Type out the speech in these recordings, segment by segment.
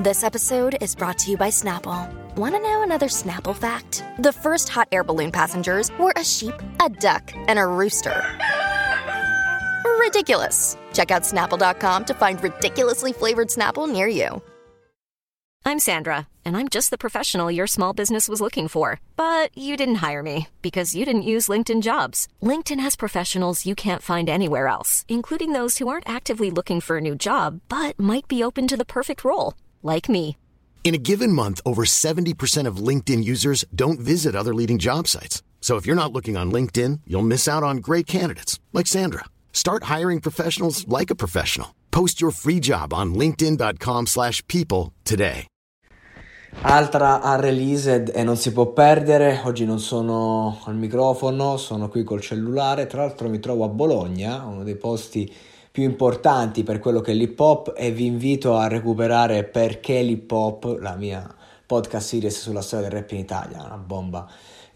This episode is brought to you by Snapple. Want to know another Snapple fact? The first hot air balloon passengers were a sheep, a duck, and a rooster. Ridiculous. Check out snapple.com to find ridiculously flavored Snapple near you. I'm Sandra, and I'm just the professional your small business was looking for. But you didn't hire me because you didn't use LinkedIn jobs. LinkedIn has professionals you can't find anywhere else, including those who aren't actively looking for a new job but might be open to the perfect role, like me. In a given month, over 70% of LinkedIn users don't visit other leading job sites. So if you're not looking on LinkedIn, you'll miss out on great candidates like Sandra. Start hiring professionals like a professional. Post your free job on linkedin.com/people slash people today. Altra unreleased e non si può perdere. Oggi non sono al microfono, sono qui col cellulare. Tra l'altro mi trovo a Bologna, uno dei posti più importanti per quello che è l'hip hop e vi invito a recuperare perché l'hip hop, la mia podcast series sulla storia del rap in Italia, una bomba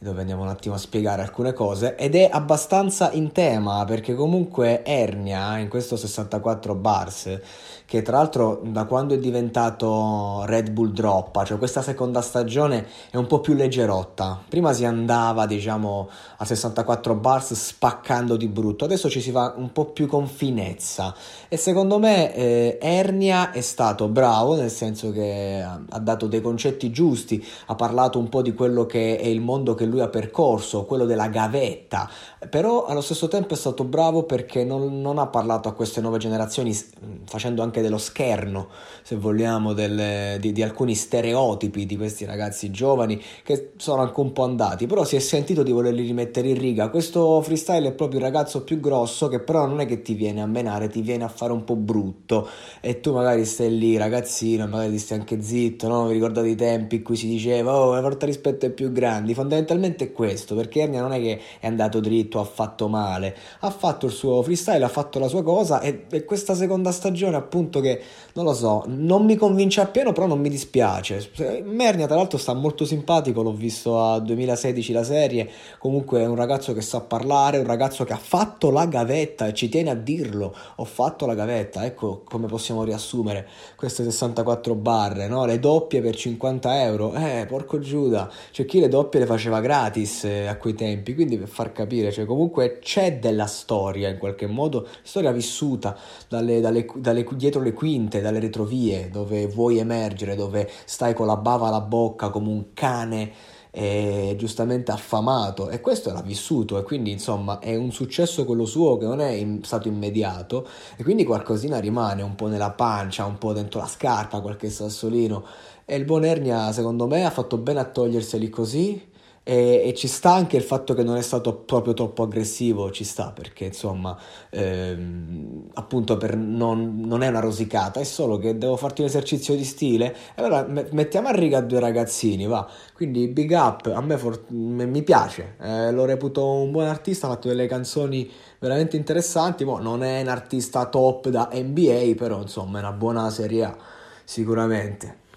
dove andiamo un attimo a spiegare alcune cose ed è abbastanza in tema perché comunque Ernia in questo 64 bars che tra l'altro da quando è diventato Red Bull droppa, cioè questa seconda stagione è un po' più leggerotta. Prima si andava, diciamo, a 64 bars spaccando di brutto, adesso ci si va un po' più con finezza e secondo me eh, Ernia è stato bravo, nel senso che ha dato dei concetti giusti, ha parlato un po' di quello che è il mondo che lui ha percorso, quello della gavetta, però allo stesso tempo è stato bravo perché non, non ha parlato a queste nuove generazioni facendo anche dello scherno, se vogliamo, delle, di, di, alcuni stereotipi di questi ragazzi giovani che sono anche un po' andati, però si è sentito di volerli rimettere in riga. Questo freestyle è proprio il ragazzo più grosso che però non è che ti viene a menare, ti viene a fare un po' brutto e tu magari stai lì ragazzino, magari ti stai anche zitto, no? Vi ricordate i tempi in cui si diceva oh, la porta rispetto ai più grandi, fondamentalmente è questo, perché Ernia non è che è andato dritto, ha fatto male, ha fatto il suo freestyle, ha fatto la sua cosa e, e questa seconda stagione appunto che non lo so, non mi convince appieno, però non mi dispiace. Mernia, tra l'altro, sta molto simpatico. L'ho visto a 2016 la serie. Comunque, è un ragazzo che sa parlare, un ragazzo che ha fatto la gavetta e ci tiene a dirlo. Ho fatto la gavetta. Ecco come possiamo riassumere queste 64 barre, no? Le doppie per 50 euro. Eh, porco Giuda. C'è chi le doppie le faceva gratis eh, a quei tempi. Quindi, per far capire, cioè, comunque c'è della storia in qualche modo, storia vissuta dalle, dalle, dalle dietro le quinte, dalle retrovie, dove vuoi emergere, dove stai con la bava alla bocca come un cane eh, giustamente affamato e questo l'ha vissuto e quindi insomma è un successo quello suo che non è in, stato immediato e quindi qualcosina rimane un po' nella pancia, un po' dentro la scarpa, qualche sassolino e il buon Ernia secondo me ha fatto bene a toglierseli così e, e, ci sta anche il fatto che non è stato proprio troppo aggressivo, ci sta perché insomma ehm, appunto non, non, è una rosicata, è solo che devo farti un esercizio di stile, allora mettiamo a riga due ragazzini, va, quindi big up, a me for- mi piace, eh, lo reputo un buon artista, ha fatto delle canzoni veramente interessanti, boh, non è un artista top da NBA, però insomma è una buona serie A sicuramente.